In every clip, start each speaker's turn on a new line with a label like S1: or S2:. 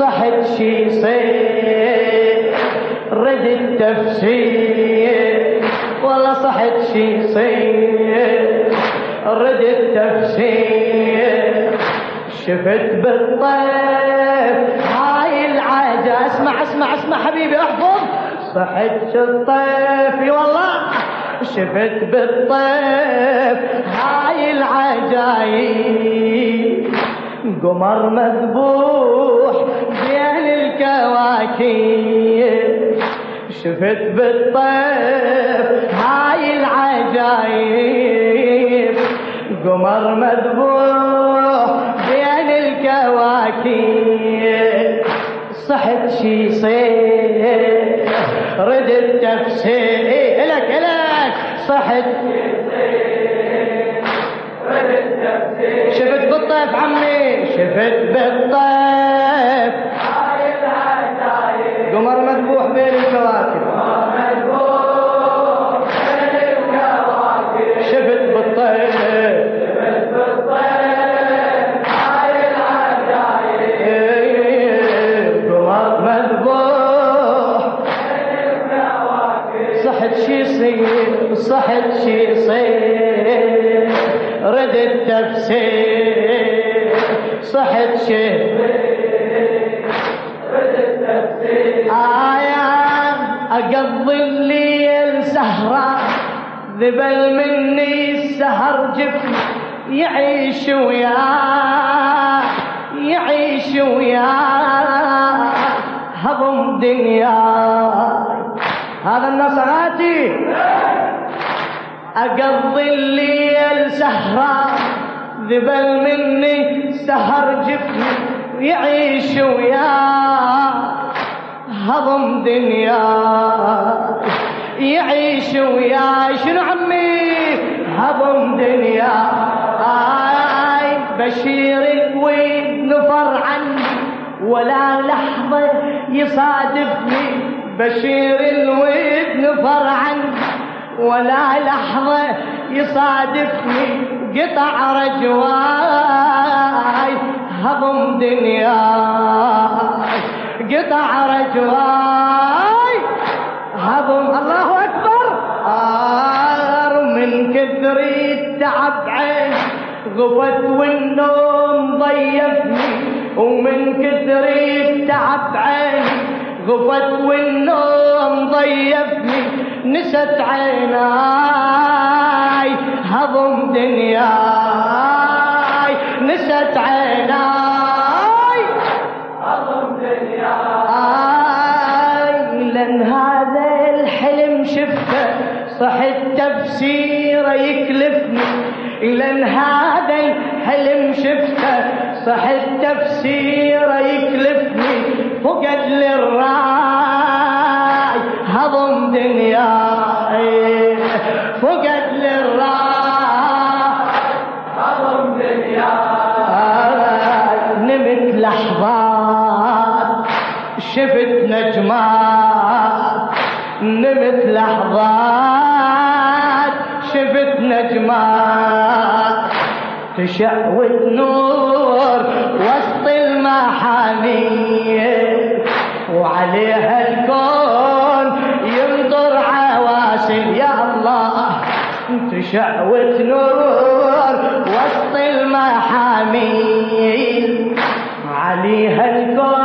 S1: صحت شي يصير رد التفسير والله صحت شي يصير رد التفسير شفت بالطيف هاي العادة. اسمع اسمع اسمع حبيبي احفظ. صحت الطيف والله. شفت بالطيف هاي العجايب. قمر مذبوح. الكواكب شفت بالطيف هاي العجايب. قمر مذبوح بين الكواكب صحت شي صير رد التفسير. إيه لك لك صحت شفت بالطيف عمي شفت بالطيف. الكواكب شفت بالطيف إيه، قمر مذبوح صحت شي يصير صحت شي يصير رد التفسير صحت شي أقضي الليل سهرة ذبل مني السهر جفني يعيش وياه يعيش وياه هضم دنياي. هذا النصراتي أقضي الليل سهرة ذبل مني سهر جفني يعيش وياه هضم دنياي يعيش وياي شنو عمي؟ هضم دنياي بشير الويد نفر عني؟ ولا لحظة يصادفني. بشير الود نفر عني؟ ولا لحظة يصادفني. قطع رجواي. هضم دنياي قطع رجواي هضم الله أكبر. آر من كثر التعب عين. غفت والنوم ضيفني. ومن كثر التعب عين. غفت والنوم ضيفني. نست عيناي. هضم دنياي. نست عيناي. صحت تفسيره يكلفني لأن هذا الحلم شفته صحت تفسيره يكلفني فقد للراي هضم دنياي. فقد للراي هضم دنياي. نمت لحظات. شفت نجمات. نمت لحظات. تشعوت نور وسط المحامية وعليها الكون ينظر عواسل يا الله تشعوت نور وسط المحاميل عليها الكون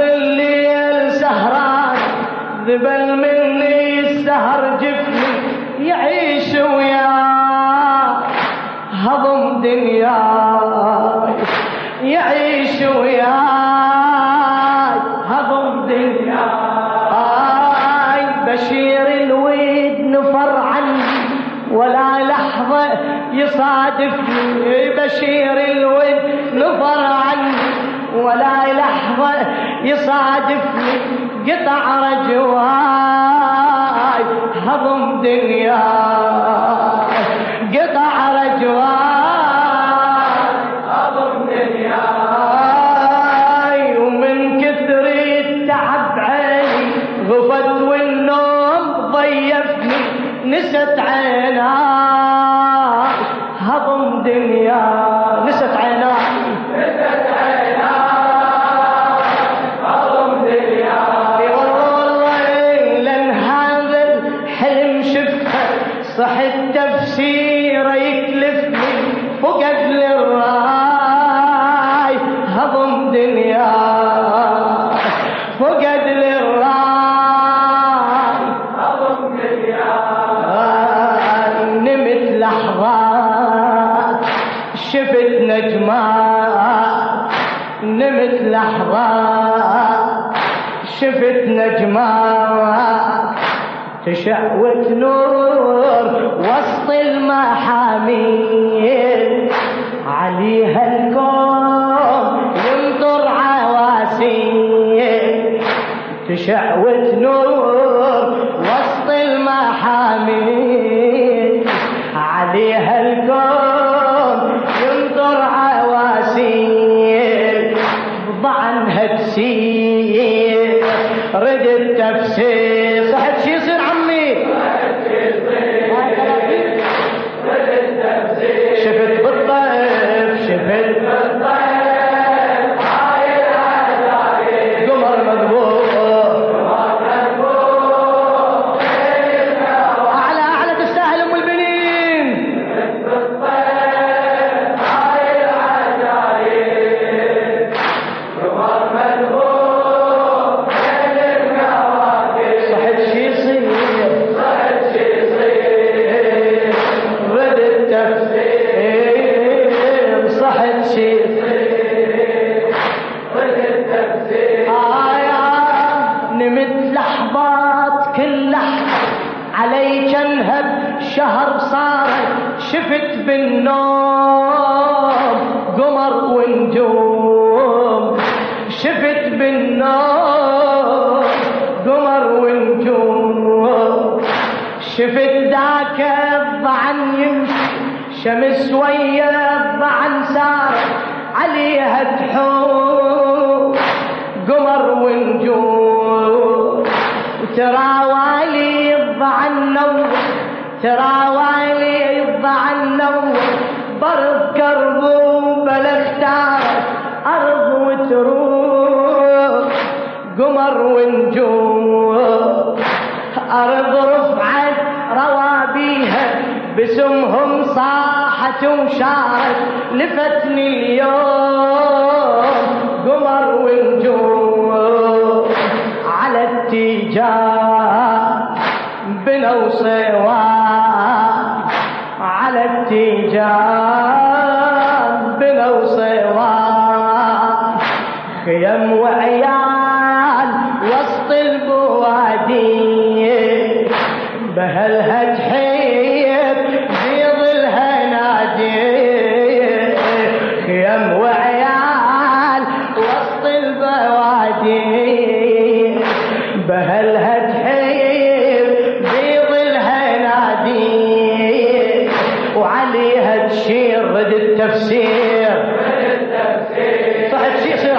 S1: الليل سهران ذبل مني السهر جفني يعيش وياه هضم دنياي يعيش وياي. هضم دنياي. بشير الويد نفر عني ولا لحظة يصادفني. بشير الود نفر عني يصادفني قطع رجواي هضم دنياي. نمت لحظات شفت نجمات تشعوت نور وسط المحاميل عليها الكون يمطر عواسيل تشعوت نور شفت ذاك الضعن يمشي شمس ويا الضعن سار عليها تحوم قمر ونجوم وترى والي الضعن نور ترى والي الضعن نور. برد كربو بلا اختار أرض وتروح قمر ونجوم أرض وشارت لفتني اليوم. رد التفسير صحت شي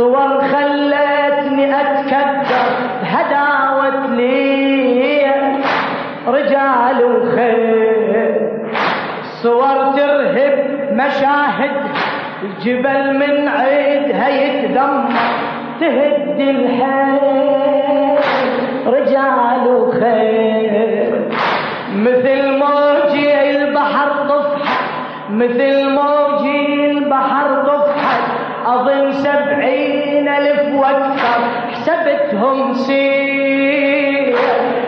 S1: صور خلتني اتكدر هداوت لي رجال وخير. صور ترهب مشاهد الجبل من عيدها يتدمر تهد الحيل. رجال وخير. مثل موجي البحر طفحت مثل موجي حسبتهم سير.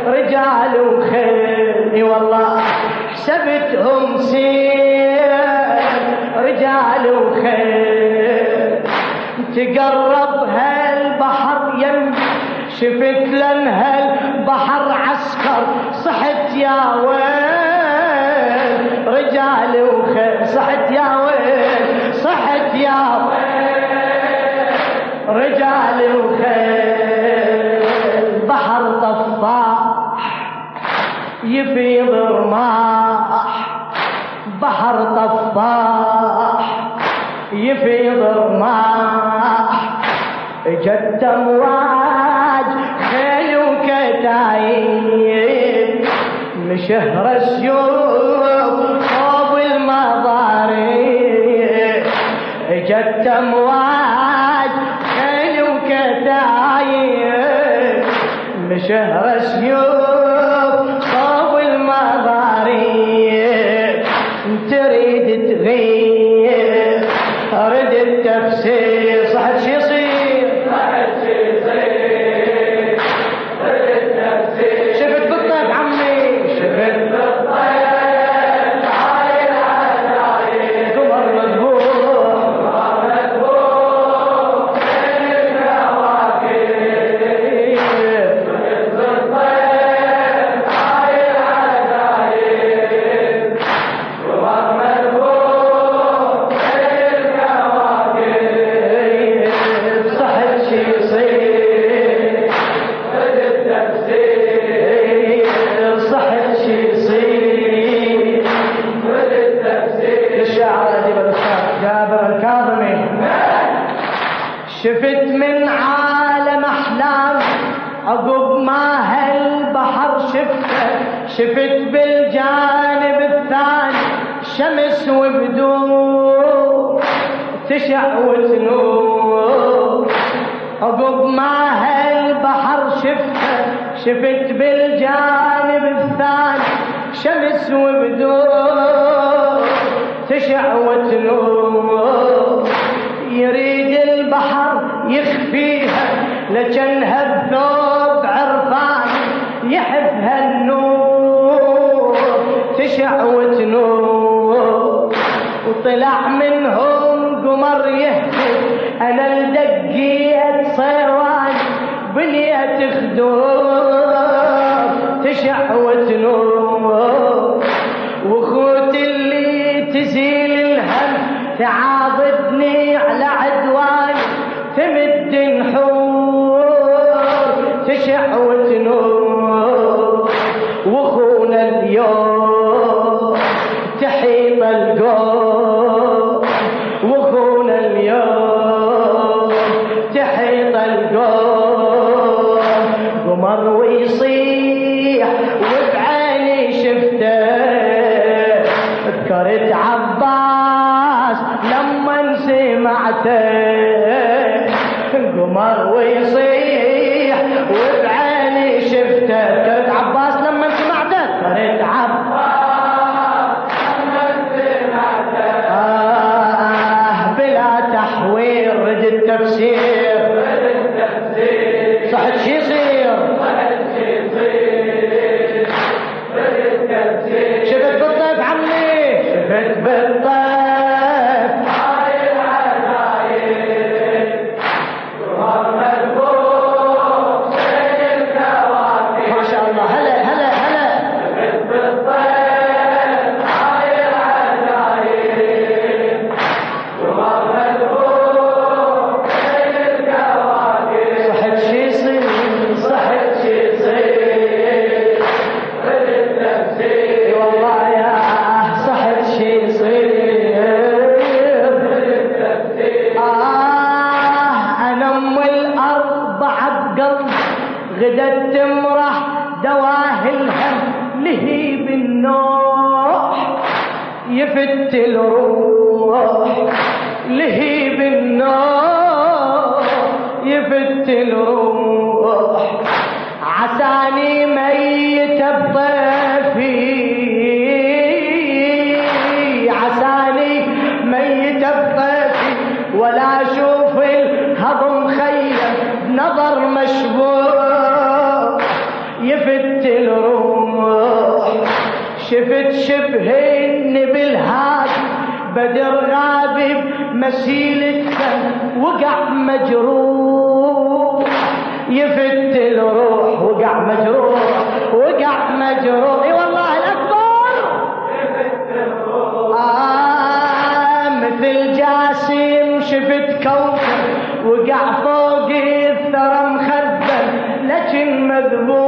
S1: رجال وخير اي والله حسبتهم سير. رجال وخير تقرب هالبحر يم شفت لن هالبحر عسكر صحت يا ويل. رجال وخير صحت يا ويل صحت يا ويل. رجال وخيل يفيض رماح بحر طفاح يفيض رماح اجت امواج خيل وكتايب مشهر السيوف صوب المضارب اجت امواج خيل وكتايب مشهر السيوف. تشع وتنور عقب ما هالبحر شفته شفت بالجانب الثاني شمس وبدور. تشع وتنور يريد البحر يخفيها لجنها بثوب عرفان يحبها النور. تشع وتنور وطلع منهم أنا الدقية صيوان بنية خدور تشع وتنور وخوت اللي تزيل الهم تعاضدني على عدوان تمد نحور تشع وتنور وخونا اليوم غدت تمرح الهم لهيب النوح يفت الروح لهيب النوح يفت الروح. عساني ميت اشيلك وقع مجروح. يفت الروح وقع مجروح. وقع مجروح. إي والله الأكبر. آه مثل جاسم شفت كوكب. وقع فوق الثرى مخزن لكن مذبوح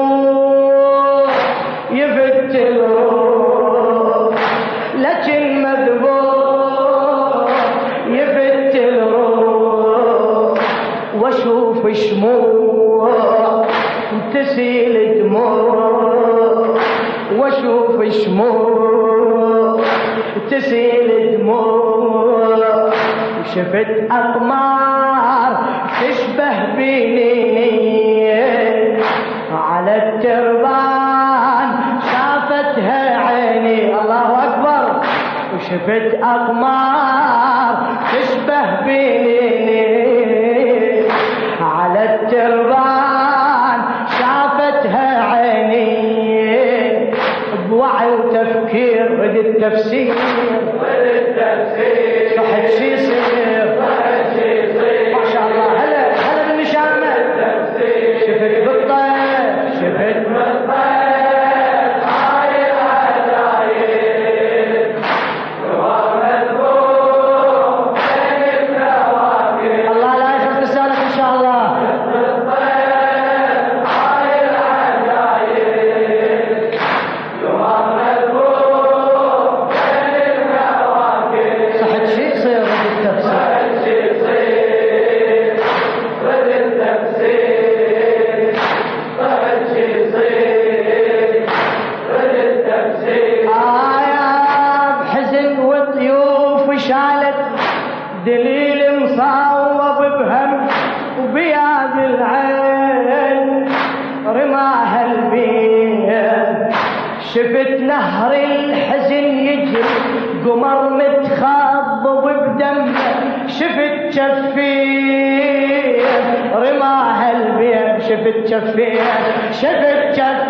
S1: شفت أقمار تشبه بيني على التربان شافتها عيني. الله أكبر. وشفت أقمار تشبه بيني ইনশাআল্লাহ fear, shepherd, just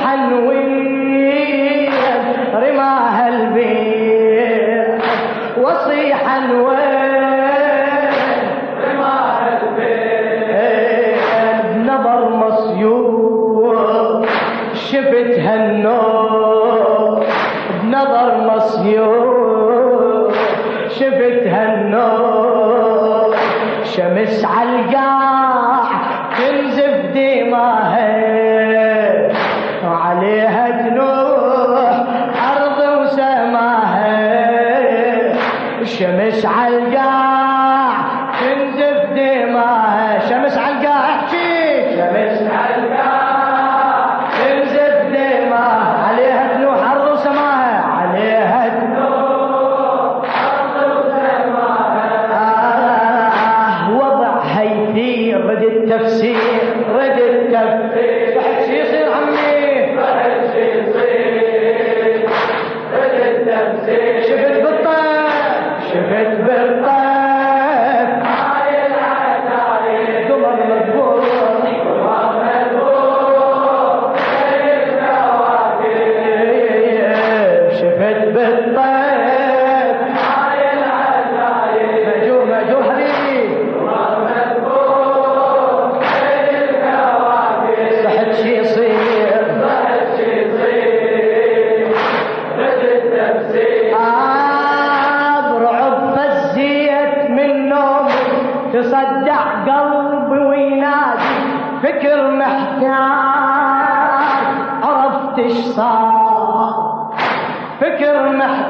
S1: محل وين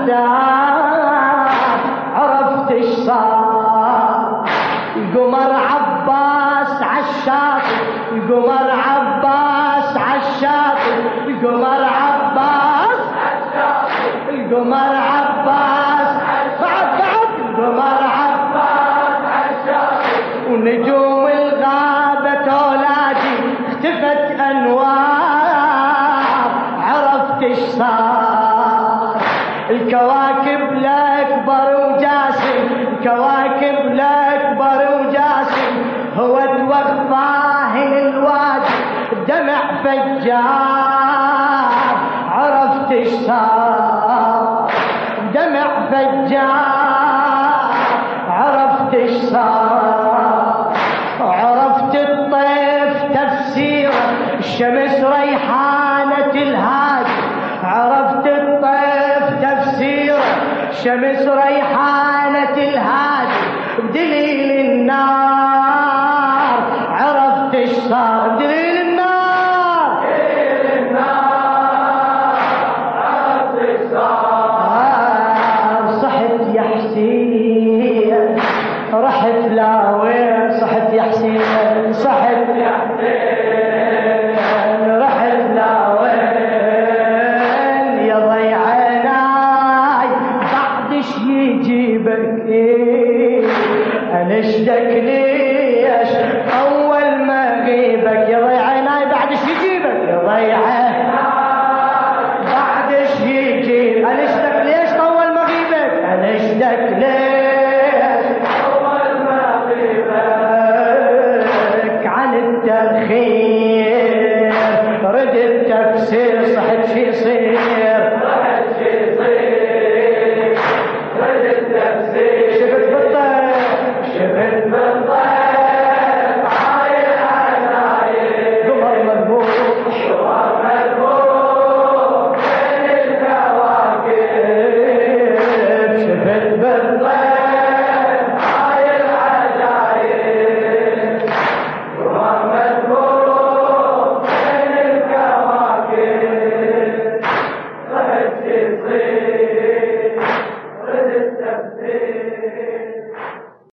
S1: die. الكواكب لا أكبر وجاسم الكواكب لا أكبر وجاسم. هو توفاه الواجب دمع فجار الشمس ريحانة الهاد بدليل النار. عرفت إيش صار؟